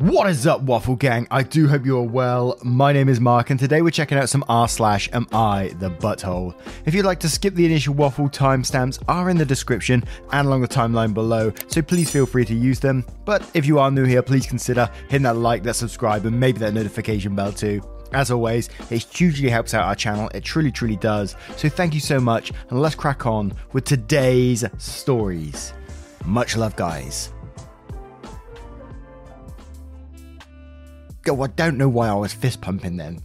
What is up, Waffle Gang? I do hope you're well. My name is Mark, and today we're checking out some r slash am I the butthole. If you'd like to skip the initial waffle, timestamps are in the description and along the timeline below, so please feel free to use them. But if you are new here, please consider hitting that like, that subscribe, and maybe that notification bell too. As always, it hugely helps out our channel, it truly, truly does. So thank you so much, and let's crack on with today's stories. Much love, guys. Go, I don't know why I was fist pumping then.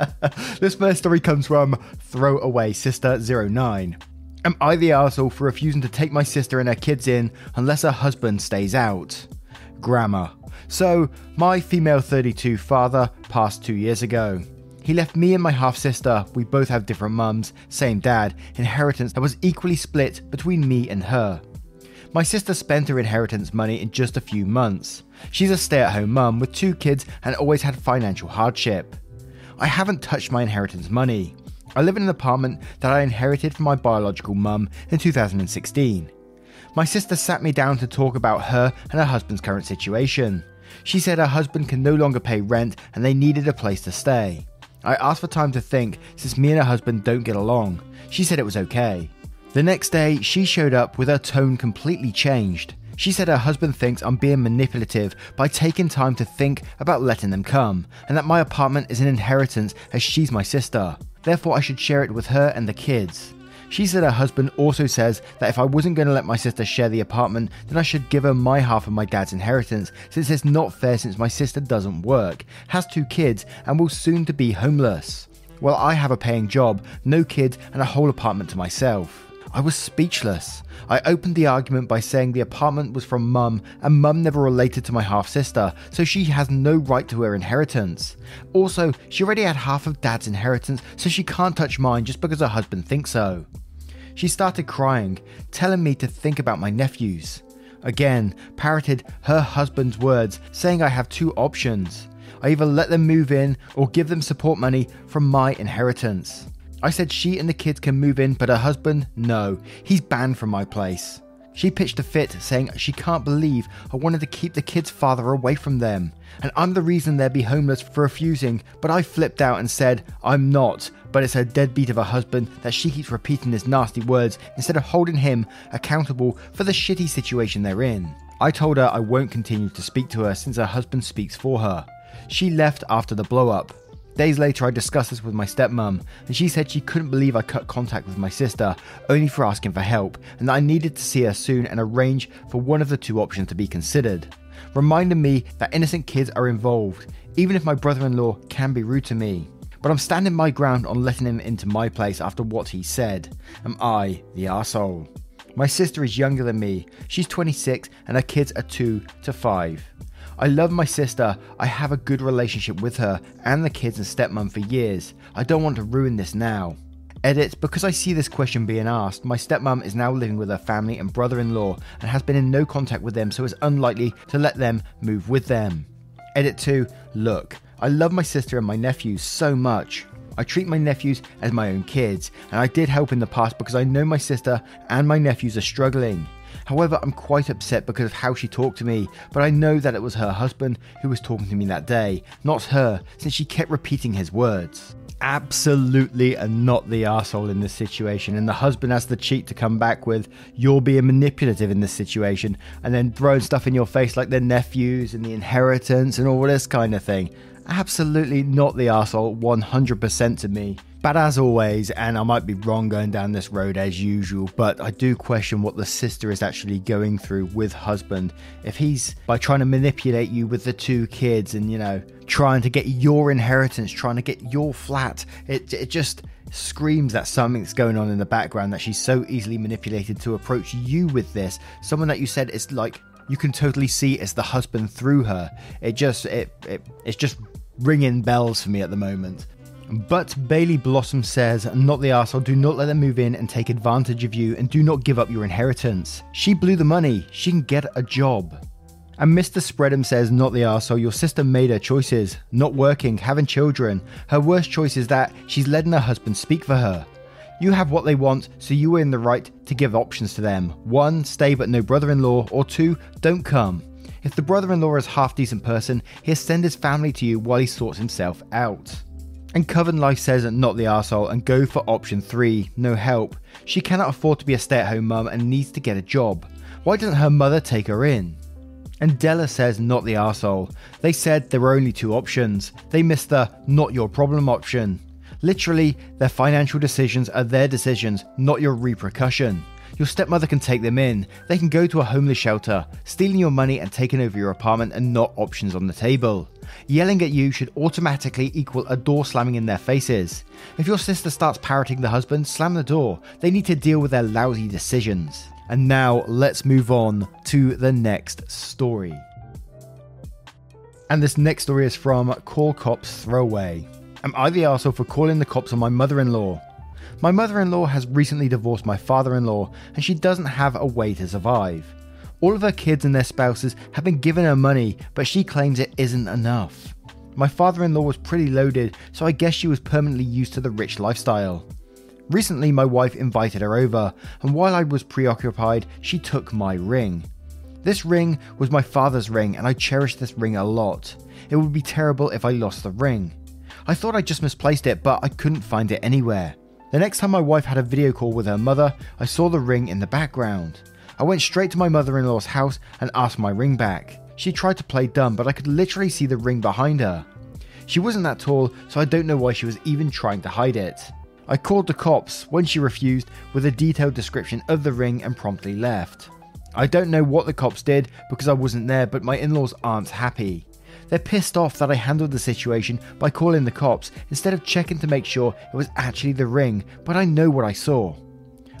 this first story comes from Throwaway Sister 09. Am I the arsehole for refusing to take my sister and her kids in unless her husband stays out? Grammar. So, my female 32 father passed two years ago. He left me and my half sister, we both have different mums, same dad, inheritance that was equally split between me and her. My sister spent her inheritance money in just a few months. She's a stay at home mum with two kids and always had financial hardship. I haven't touched my inheritance money. I live in an apartment that I inherited from my biological mum in 2016. My sister sat me down to talk about her and her husband's current situation. She said her husband can no longer pay rent and they needed a place to stay. I asked for time to think since me and her husband don't get along. She said it was okay. The next day, she showed up with her tone completely changed. She said her husband thinks I'm being manipulative by taking time to think about letting them come, and that my apartment is an inheritance as she's my sister. Therefore, I should share it with her and the kids. She said her husband also says that if I wasn't going to let my sister share the apartment, then I should give her my half of my dad's inheritance, since it's not fair since my sister doesn't work, has two kids, and will soon to be homeless. Well, I have a paying job, no kids, and a whole apartment to myself. I was speechless. I opened the argument by saying the apartment was from mum, and mum never related to my half sister, so she has no right to her inheritance. Also, she already had half of dad's inheritance, so she can't touch mine just because her husband thinks so. She started crying, telling me to think about my nephews. Again, parroted her husband's words, saying I have two options. I either let them move in or give them support money from my inheritance. I said she and the kids can move in, but her husband, no, he's banned from my place. She pitched a fit, saying she can't believe I wanted to keep the kids' father away from them, and I'm the reason they'd be homeless for refusing. But I flipped out and said, I'm not, but it's her deadbeat of a husband that she keeps repeating his nasty words instead of holding him accountable for the shitty situation they're in. I told her I won't continue to speak to her since her husband speaks for her. She left after the blow up, Days later, I discussed this with my stepmom, and she said she couldn't believe I cut contact with my sister, only for asking for help, and that I needed to see her soon and arrange for one of the two options to be considered. Reminding me that innocent kids are involved, even if my brother in law can be rude to me. But I'm standing my ground on letting him into my place after what he said. Am I the asshole? My sister is younger than me. She's 26 and her kids are 2 to 5. I love my sister. I have a good relationship with her and the kids and stepmom for years. I don't want to ruin this now. Edit, because I see this question being asked, my stepmom is now living with her family and brother in law and has been in no contact with them, so it's unlikely to let them move with them. Edit 2 Look, I love my sister and my nephews so much. I treat my nephews as my own kids, and I did help in the past because I know my sister and my nephews are struggling. However, I'm quite upset because of how she talked to me, but I know that it was her husband who was talking to me that day, not her, since she kept repeating his words. Absolutely and not the asshole in this situation, and the husband has the cheek to come back with, You're being manipulative in this situation, and then throwing stuff in your face like their nephews and the inheritance and all this kind of thing. Absolutely not the asshole, 100% to me. But as always, and I might be wrong going down this road as usual, but I do question what the sister is actually going through with husband. If he's by trying to manipulate you with the two kids and, you know, trying to get your inheritance, trying to get your flat, it, it just screams that something's going on in the background that she's so easily manipulated to approach you with this. Someone that you said is like You can totally see it's the husband through her. It just it, it it's just ringing bells for me at the moment. But Bailey Blossom says, Not the arsehole, do not let them move in and take advantage of you and do not give up your inheritance. She blew the money, she can get a job. And Mr. Spreadham says, Not the arsehole, your sister made her choices. Not working, having children. Her worst choice is that she's letting her husband speak for her. You have what they want, so you are in the right to give options to them. One, stay but no brother in law, or two, don't come. If the brother in law is half decent person, he'll send his family to you while he sorts himself out. And Coven Life says not the arsehole and go for option 3, no help. She cannot afford to be a stay at home mum and needs to get a job. Why doesn't her mother take her in? And Della says not the arsehole. They said there were only two options. They missed the not your problem option. Literally, their financial decisions are their decisions, not your repercussion. Your stepmother can take them in. They can go to a homeless shelter, stealing your money and taking over your apartment and not options on the table. Yelling at you should automatically equal a door slamming in their faces. If your sister starts parroting the husband, slam the door. They need to deal with their lousy decisions. And now let's move on to the next story. And this next story is from Call Cops Throwaway. Am I the asshole for calling the cops on my mother in law? My mother in law has recently divorced my father in law, and she doesn't have a way to survive. All of her kids and their spouses have been given her money, but she claims it isn't enough. My father in law was pretty loaded, so I guess she was permanently used to the rich lifestyle. Recently, my wife invited her over, and while I was preoccupied, she took my ring. This ring was my father's ring, and I cherish this ring a lot. It would be terrible if I lost the ring. I thought I just misplaced it, but I couldn't find it anywhere. The next time my wife had a video call with her mother, I saw the ring in the background. I went straight to my mother in law's house and asked my ring back. She tried to play dumb, but I could literally see the ring behind her. She wasn't that tall, so I don't know why she was even trying to hide it. I called the cops when she refused with a detailed description of the ring and promptly left. I don't know what the cops did because I wasn't there, but my in laws aren't happy. They're pissed off that I handled the situation by calling the cops instead of checking to make sure it was actually the ring, but I know what I saw.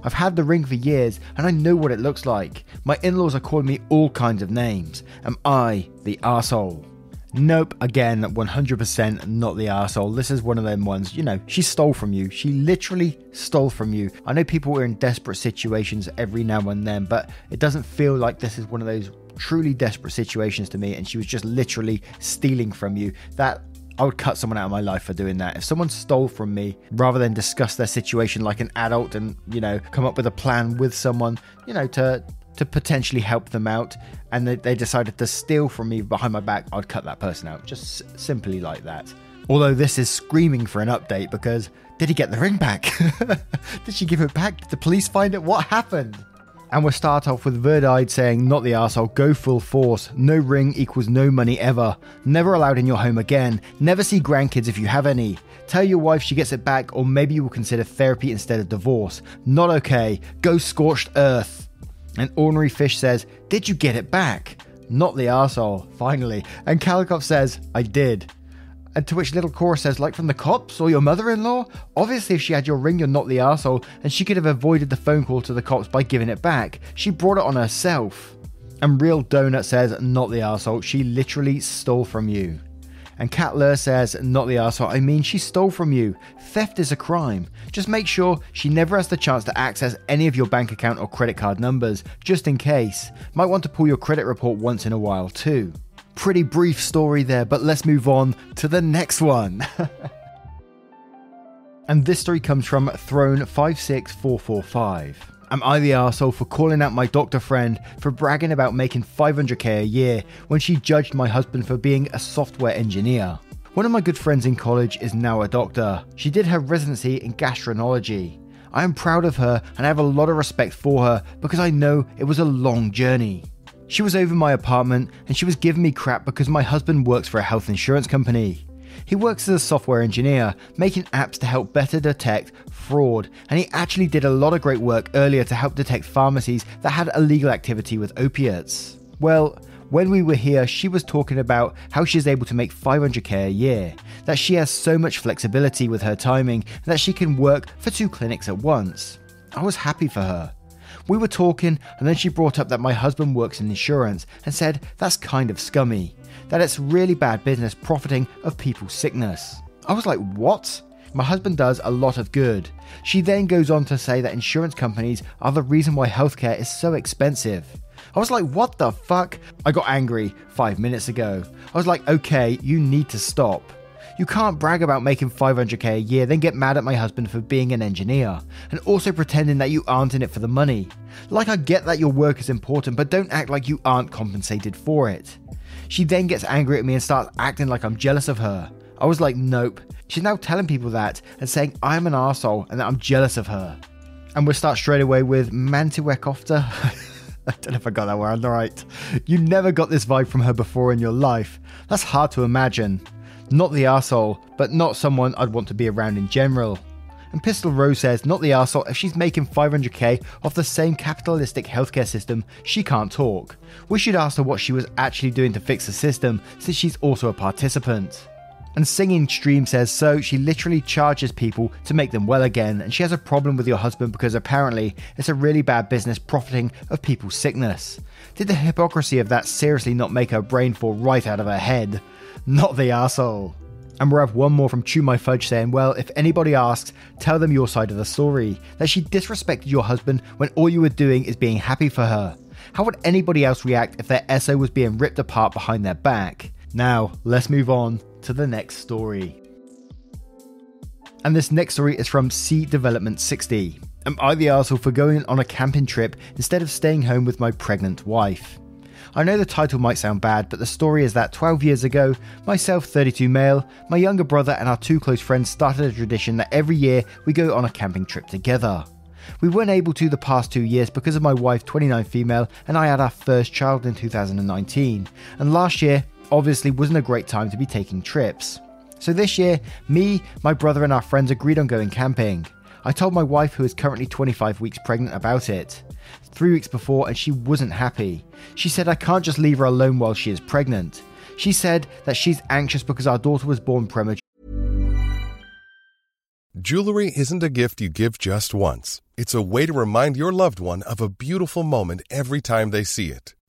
I've had the ring for years and I know what it looks like. My in laws are calling me all kinds of names. Am I the asshole? Nope, again, 100% not the asshole. This is one of them ones, you know, she stole from you. She literally stole from you. I know people are in desperate situations every now and then, but it doesn't feel like this is one of those truly desperate situations to me, and she was just literally stealing from you. That I would cut someone out of my life for doing that. If someone stole from me rather than discuss their situation like an adult and, you know, come up with a plan with someone, you know, to to potentially help them out and they, they decided to steal from me behind my back, I'd cut that person out. Just s- simply like that. Although this is screaming for an update because did he get the ring back? did she give it back? Did the police find it? What happened? And we'll start off with Verdide saying, Not the arsehole, go full force. No ring equals no money ever. Never allowed in your home again. Never see grandkids if you have any. Tell your wife she gets it back, or maybe you will consider therapy instead of divorce. Not okay. Go scorched earth. And Ordinary Fish says, Did you get it back? Not the arsehole, finally. And Kalikov says, I did. And to which little Cora says, like from the cops or your mother in law? Obviously, if she had your ring, you're not the asshole, and she could have avoided the phone call to the cops by giving it back. She brought it on herself. And Real Donut says, not the asshole, she literally stole from you. And Cat Lur says, not the asshole, I mean, she stole from you. Theft is a crime. Just make sure she never has the chance to access any of your bank account or credit card numbers, just in case. Might want to pull your credit report once in a while, too. Pretty brief story there, but let's move on to the next one. and this story comes from Throne56445. Am I the arsehole for calling out my doctor friend for bragging about making 500k a year when she judged my husband for being a software engineer? One of my good friends in college is now a doctor. She did her residency in gastroenterology. I am proud of her and I have a lot of respect for her because I know it was a long journey. She was over my apartment and she was giving me crap because my husband works for a health insurance company. He works as a software engineer, making apps to help better detect fraud, and he actually did a lot of great work earlier to help detect pharmacies that had illegal activity with opiates. Well, when we were here, she was talking about how she's able to make 500k a year, that she has so much flexibility with her timing, that she can work for two clinics at once. I was happy for her. We were talking, and then she brought up that my husband works in insurance and said that's kind of scummy, that it's really bad business profiting of people's sickness. I was like, what? My husband does a lot of good. She then goes on to say that insurance companies are the reason why healthcare is so expensive. I was like, what the fuck? I got angry five minutes ago. I was like, okay, you need to stop. You can't brag about making 500k a year, then get mad at my husband for being an engineer, and also pretending that you aren't in it for the money. Like, I get that your work is important, but don't act like you aren't compensated for it. She then gets angry at me and starts acting like I'm jealous of her. I was like, nope. She's now telling people that and saying I'm an asshole and that I'm jealous of her. And we'll start straight away with Mantiwekofta. I don't know if I got that word right. You never got this vibe from her before in your life. That's hard to imagine. Not the asshole, but not someone I'd want to be around in general. And Pistol Rose says, not the arsehole, if she's making 500k off the same capitalistic healthcare system, she can't talk. We should ask her what she was actually doing to fix the system, since she's also a participant. And Singing Stream says so, she literally charges people to make them well again, and she has a problem with your husband because apparently it's a really bad business profiting of people's sickness. Did the hypocrisy of that seriously not make her brain fall right out of her head? Not the asshole. And we have one more from Chew My Fudge saying, Well, if anybody asks, tell them your side of the story. That she disrespected your husband when all you were doing is being happy for her. How would anybody else react if their SO was being ripped apart behind their back? Now, let's move on to the next story. And this next story is from C Development 60. Am I the asshole for going on a camping trip instead of staying home with my pregnant wife? I know the title might sound bad, but the story is that 12 years ago, myself, 32 male, my younger brother, and our two close friends started a tradition that every year we go on a camping trip together. We weren't able to the past two years because of my wife, 29 female, and I had our first child in 2019. And last year, obviously, wasn't a great time to be taking trips. So this year, me, my brother, and our friends agreed on going camping. I told my wife, who is currently 25 weeks pregnant, about it. Three weeks before, and she wasn't happy. She said I can't just leave her alone while she is pregnant. She said that she's anxious because our daughter was born premature. Jewelry isn't a gift you give just once, it's a way to remind your loved one of a beautiful moment every time they see it.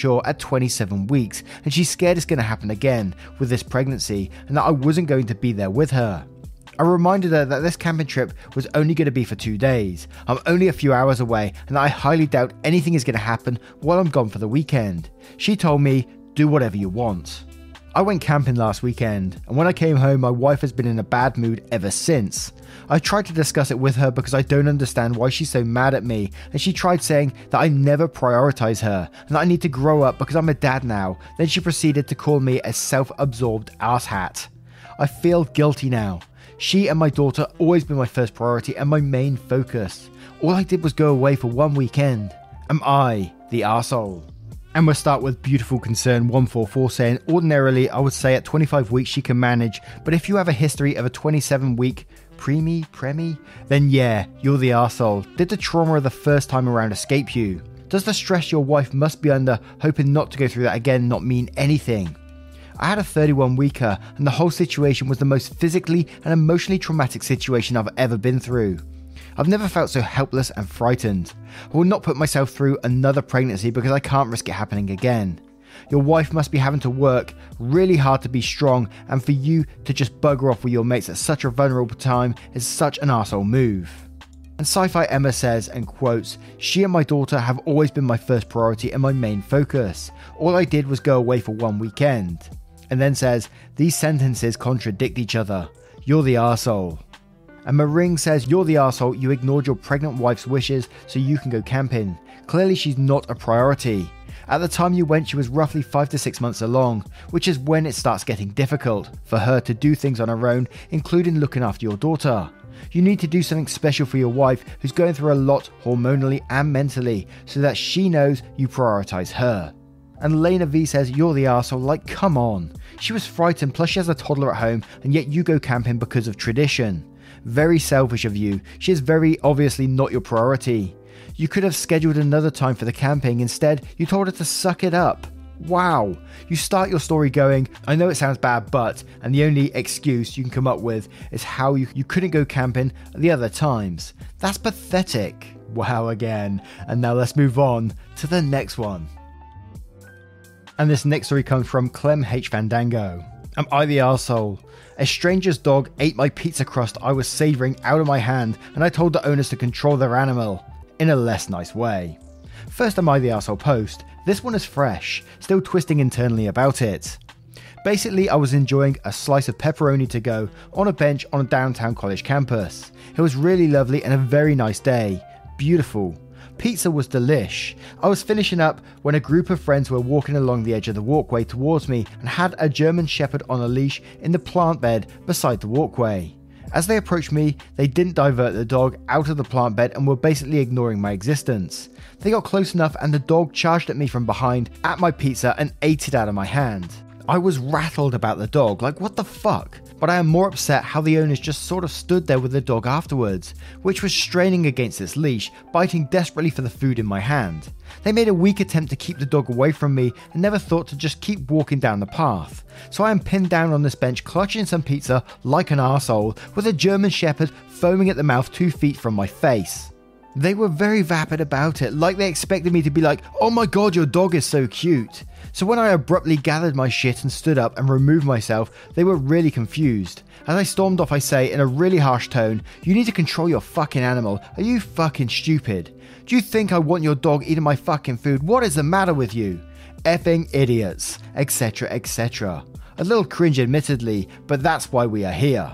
At 27 weeks, and she's scared it's going to happen again with this pregnancy and that I wasn't going to be there with her. I reminded her that this camping trip was only going to be for two days. I'm only a few hours away, and I highly doubt anything is going to happen while I'm gone for the weekend. She told me, do whatever you want. I went camping last weekend, and when I came home, my wife has been in a bad mood ever since. I tried to discuss it with her because I don't understand why she's so mad at me, and she tried saying that I never prioritize her and that I need to grow up because I'm a dad now. Then she proceeded to call me a self absorbed asshat. I feel guilty now. She and my daughter always been my first priority and my main focus. All I did was go away for one weekend. Am I the asshole? And we'll start with Beautiful Concern 144 saying, Ordinarily, I would say at 25 weeks she can manage, but if you have a history of a 27 week preemie, premi, then yeah, you're the asshole. Did the trauma of the first time around escape you? Does the stress your wife must be under, hoping not to go through that again, not mean anything? I had a 31 weeker, and the whole situation was the most physically and emotionally traumatic situation I've ever been through. I've never felt so helpless and frightened. I will not put myself through another pregnancy because I can't risk it happening again. Your wife must be having to work really hard to be strong, and for you to just bugger off with your mates at such a vulnerable time is such an asshole move. And Sci Fi Emma says, and quotes, She and my daughter have always been my first priority and my main focus. All I did was go away for one weekend. And then says, These sentences contradict each other. You're the arsehole. And Maring says, You're the asshole, you ignored your pregnant wife's wishes so you can go camping. Clearly, she's not a priority. At the time you went, she was roughly 5 to 6 months along, which is when it starts getting difficult for her to do things on her own, including looking after your daughter. You need to do something special for your wife who's going through a lot hormonally and mentally so that she knows you prioritize her. And Lena V says, You're the arsehole, like, come on. She was frightened, plus she has a toddler at home, and yet you go camping because of tradition. Very selfish of you. She is very obviously not your priority. You could have scheduled another time for the camping. Instead, you told her to suck it up. Wow. You start your story going, I know it sounds bad, but, and the only excuse you can come up with is how you, you couldn't go camping the other times. That's pathetic. Wow, again. And now let's move on to the next one. And this next story comes from Clem H. Fandango. Am I the arsehole? A stranger's dog ate my pizza crust I was savouring out of my hand, and I told the owners to control their animal in a less nice way. First, am I the arsehole post? This one is fresh, still twisting internally about it. Basically, I was enjoying a slice of pepperoni to go on a bench on a downtown college campus. It was really lovely and a very nice day. Beautiful. Pizza was delish. I was finishing up when a group of friends were walking along the edge of the walkway towards me and had a German Shepherd on a leash in the plant bed beside the walkway. As they approached me, they didn't divert the dog out of the plant bed and were basically ignoring my existence. They got close enough and the dog charged at me from behind at my pizza and ate it out of my hand. I was rattled about the dog, like what the fuck? But I am more upset how the owners just sort of stood there with the dog afterwards, which was straining against its leash, biting desperately for the food in my hand. They made a weak attempt to keep the dog away from me and never thought to just keep walking down the path. So I am pinned down on this bench, clutching some pizza like an arsehole, with a German Shepherd foaming at the mouth two feet from my face. They were very vapid about it, like they expected me to be like, oh my god, your dog is so cute. So when I abruptly gathered my shit and stood up and removed myself, they were really confused. As I stormed off, I say in a really harsh tone, You need to control your fucking animal. Are you fucking stupid? Do you think I want your dog eating my fucking food? What is the matter with you? Effing idiots, etc., etc. A little cringe, admittedly, but that's why we are here.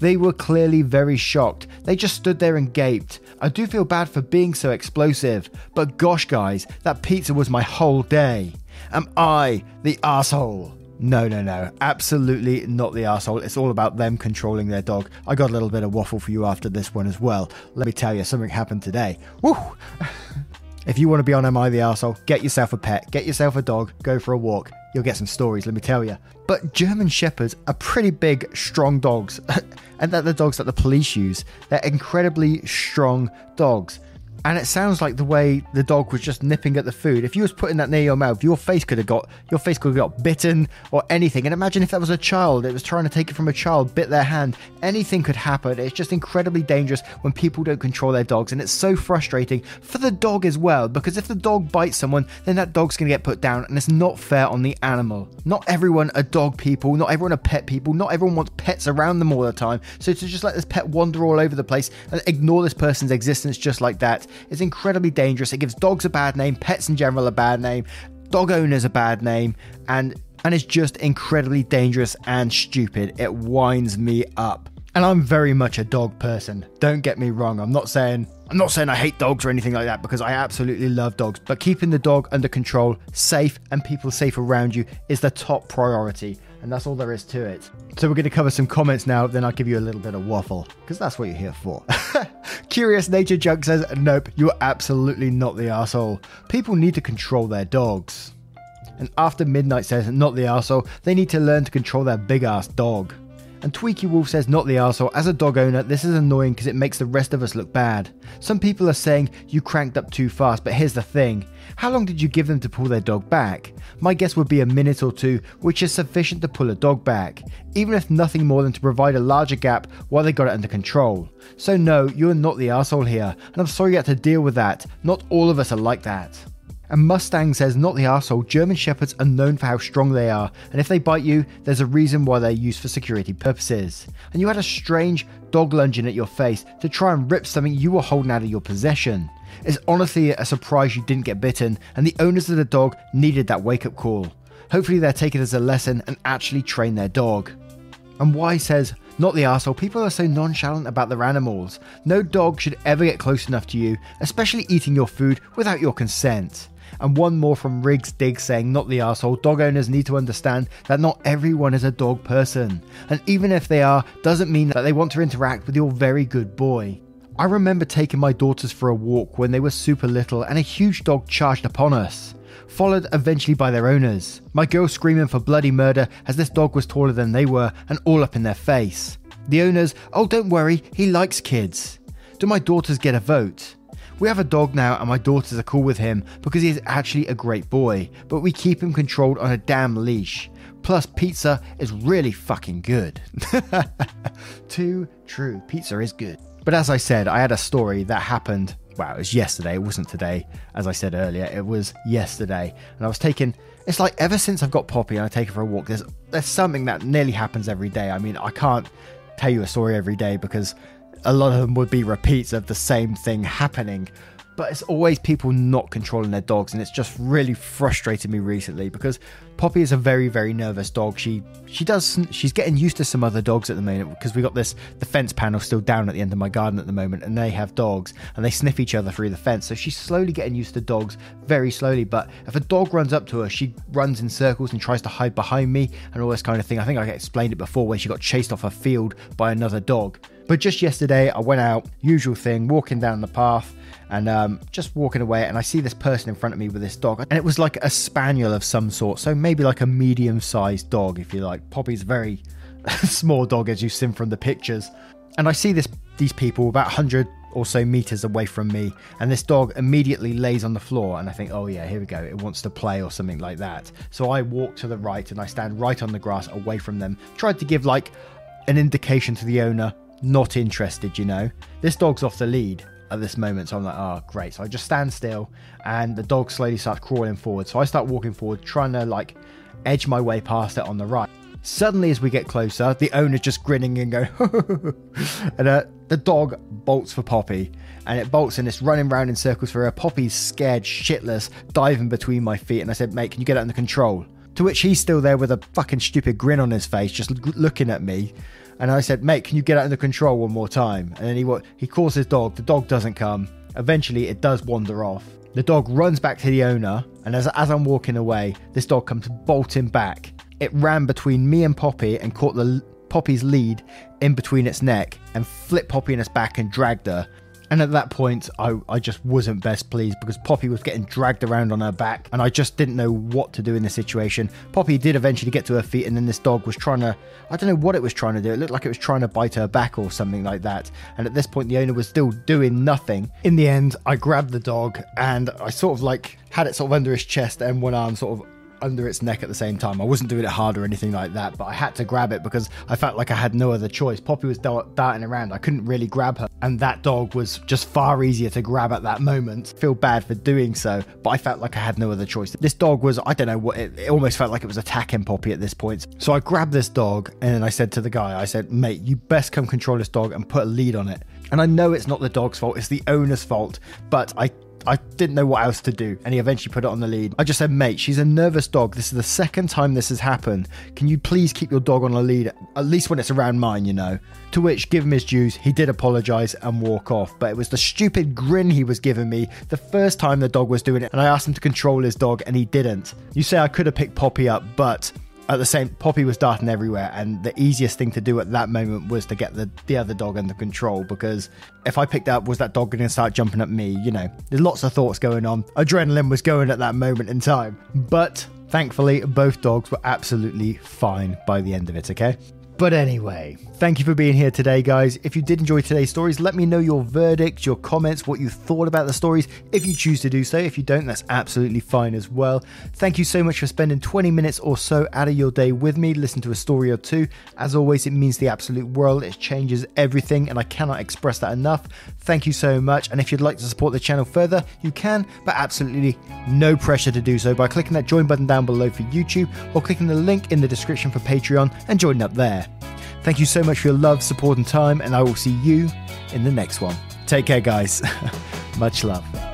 They were clearly very shocked. They just stood there and gaped. I do feel bad for being so explosive, but gosh, guys, that pizza was my whole day. Am I the asshole? No, no, no. Absolutely not the asshole. It's all about them controlling their dog. I got a little bit of waffle for you after this one as well. Let me tell you, something happened today. Woo! if you want to be on Am I the asshole, get yourself a pet, get yourself a dog, go for a walk. You'll get some stories, let me tell you. But German Shepherds are pretty big, strong dogs. and they're the dogs that the police use. They're incredibly strong dogs and it sounds like the way the dog was just nipping at the food. If you was putting that near your mouth, your face could have got your face could have got bitten or anything. And imagine if that was a child, it was trying to take it from a child, bit their hand. Anything could happen. It's just incredibly dangerous when people don't control their dogs, and it's so frustrating for the dog as well. Because if the dog bites someone, then that dog's gonna get put down, and it's not fair on the animal. Not everyone are dog people. Not everyone are pet people. Not everyone wants pets around them all the time. So to just let this pet wander all over the place and ignore this person's existence just like that is incredibly dangerous. It gives dogs a bad name, pets in general a bad name, dog owners a bad name, and and it's just incredibly dangerous and stupid. It winds me up. And I'm very much a dog person. Don't get me wrong. I'm not saying I'm not saying I hate dogs or anything like that because I absolutely love dogs, but keeping the dog under control, safe, and people safe around you is the top priority and that's all there is to it. So we're going to cover some comments now, then I'll give you a little bit of waffle, because that's what you're here for. Curious Nature Junk says, Nope, you're absolutely not the asshole. People need to control their dogs. And After Midnight says, Not the asshole, they need to learn to control their big ass dog. And Tweaky Wolf says, not the arsehole. As a dog owner, this is annoying because it makes the rest of us look bad. Some people are saying you cranked up too fast, but here's the thing. How long did you give them to pull their dog back? My guess would be a minute or two, which is sufficient to pull a dog back, even if nothing more than to provide a larger gap while they got it under control. So, no, you're not the asshole here, and I'm sorry you had to deal with that. Not all of us are like that. And Mustang says, not the arsehole, German Shepherds are known for how strong they are, and if they bite you, there's a reason why they're used for security purposes. And you had a strange dog lunging at your face to try and rip something you were holding out of your possession. It's honestly a surprise you didn't get bitten, and the owners of the dog needed that wake up call. Hopefully, they'll take it as a lesson and actually train their dog. And Y says, not the arsehole, people are so nonchalant about their animals. No dog should ever get close enough to you, especially eating your food without your consent. And one more from Riggs Dig saying, Not the asshole. dog owners need to understand that not everyone is a dog person. And even if they are, doesn't mean that they want to interact with your very good boy. I remember taking my daughters for a walk when they were super little and a huge dog charged upon us, followed eventually by their owners. My girls screaming for bloody murder as this dog was taller than they were and all up in their face. The owners, oh, don't worry, he likes kids. Do my daughters get a vote? We have a dog now, and my daughters are cool with him because he is actually a great boy, but we keep him controlled on a damn leash. Plus, pizza is really fucking good. Too true, pizza is good. But as I said, I had a story that happened. Wow, it was yesterday, it wasn't today. As I said earlier, it was yesterday. And I was taking. It's like ever since I've got Poppy and I take her for a walk, there's there's something that nearly happens every day. I mean, I can't tell you a story every day because a lot of them would be repeats of the same thing happening. But it's always people not controlling their dogs, and it's just really frustrated me recently because Poppy is a very, very nervous dog. She she does she's getting used to some other dogs at the moment because we got this the fence panel still down at the end of my garden at the moment, and they have dogs and they sniff each other through the fence. So she's slowly getting used to dogs very slowly. But if a dog runs up to her, she runs in circles and tries to hide behind me and all this kind of thing. I think I explained it before when she got chased off a field by another dog. But just yesterday, I went out, usual thing, walking down the path and um, just walking away, and I see this person in front of me with this dog, and it was like a spaniel of some sort, so maybe like a medium-sized dog, if you like. Poppy's very small dog, as you've seen from the pictures, and I see this these people about 100 or so meters away from me, and this dog immediately lays on the floor, and I think, oh yeah, here we go, it wants to play or something like that. So I walk to the right, and I stand right on the grass away from them, tried to give like an indication to the owner not interested, you know. This dog's off the lead at this moment, so I'm like, oh, great. So I just stand still, and the dog slowly starts crawling forward. So I start walking forward, trying to like edge my way past it on the right. Suddenly, as we get closer, the owner's just grinning and going, and uh, the dog bolts for Poppy, and it bolts and it's running around in circles for her. Poppy's scared shitless, diving between my feet, and I said, mate, can you get it under control? To which he's still there with a fucking stupid grin on his face, just looking at me. And I said, mate, can you get out under control one more time? And then he he calls his dog. The dog doesn't come. Eventually, it does wander off. The dog runs back to the owner, and as, as I'm walking away, this dog comes bolting back. It ran between me and Poppy and caught the Poppy's lead in between its neck and flipped Poppy in its back and dragged her. And at that point, I, I just wasn't best pleased because Poppy was getting dragged around on her back, and I just didn't know what to do in this situation. Poppy did eventually get to her feet, and then this dog was trying to I don't know what it was trying to do. It looked like it was trying to bite her back or something like that. And at this point, the owner was still doing nothing. In the end, I grabbed the dog and I sort of like had it sort of under his chest and one arm sort of under its neck at the same time. I wasn't doing it hard or anything like that, but I had to grab it because I felt like I had no other choice. Poppy was darting around. I couldn't really grab her, and that dog was just far easier to grab at that moment. I feel bad for doing so, but I felt like I had no other choice. This dog was, I don't know what, it, it almost felt like it was attacking Poppy at this point. So I grabbed this dog and then I said to the guy, I said, mate, you best come control this dog and put a lead on it. And I know it's not the dog's fault, it's the owner's fault, but I I didn't know what else to do, and he eventually put it on the lead. I just said, mate, she's a nervous dog. This is the second time this has happened. Can you please keep your dog on a lead, at least when it's around mine, you know? To which, give him his dues, he did apologise and walk off. But it was the stupid grin he was giving me the first time the dog was doing it, and I asked him to control his dog, and he didn't. You say I could have picked Poppy up, but at the same Poppy was darting everywhere and the easiest thing to do at that moment was to get the, the other dog under control because if I picked up was that dog going to start jumping at me? You know there's lots of thoughts going on. Adrenaline was going at that moment in time. But thankfully both dogs were absolutely fine by the end of it okay But anyway, thank you for being here today, guys. If you did enjoy today's stories, let me know your verdict, your comments, what you thought about the stories, if you choose to do so. If you don't, that's absolutely fine as well. Thank you so much for spending 20 minutes or so out of your day with me, listen to a story or two. As always, it means the absolute world. It changes everything, and I cannot express that enough. Thank you so much. And if you'd like to support the channel further, you can, but absolutely no pressure to do so by clicking that join button down below for YouTube or clicking the link in the description for Patreon and joining up there. Thank you so much for your love, support, and time, and I will see you in the next one. Take care, guys. much love.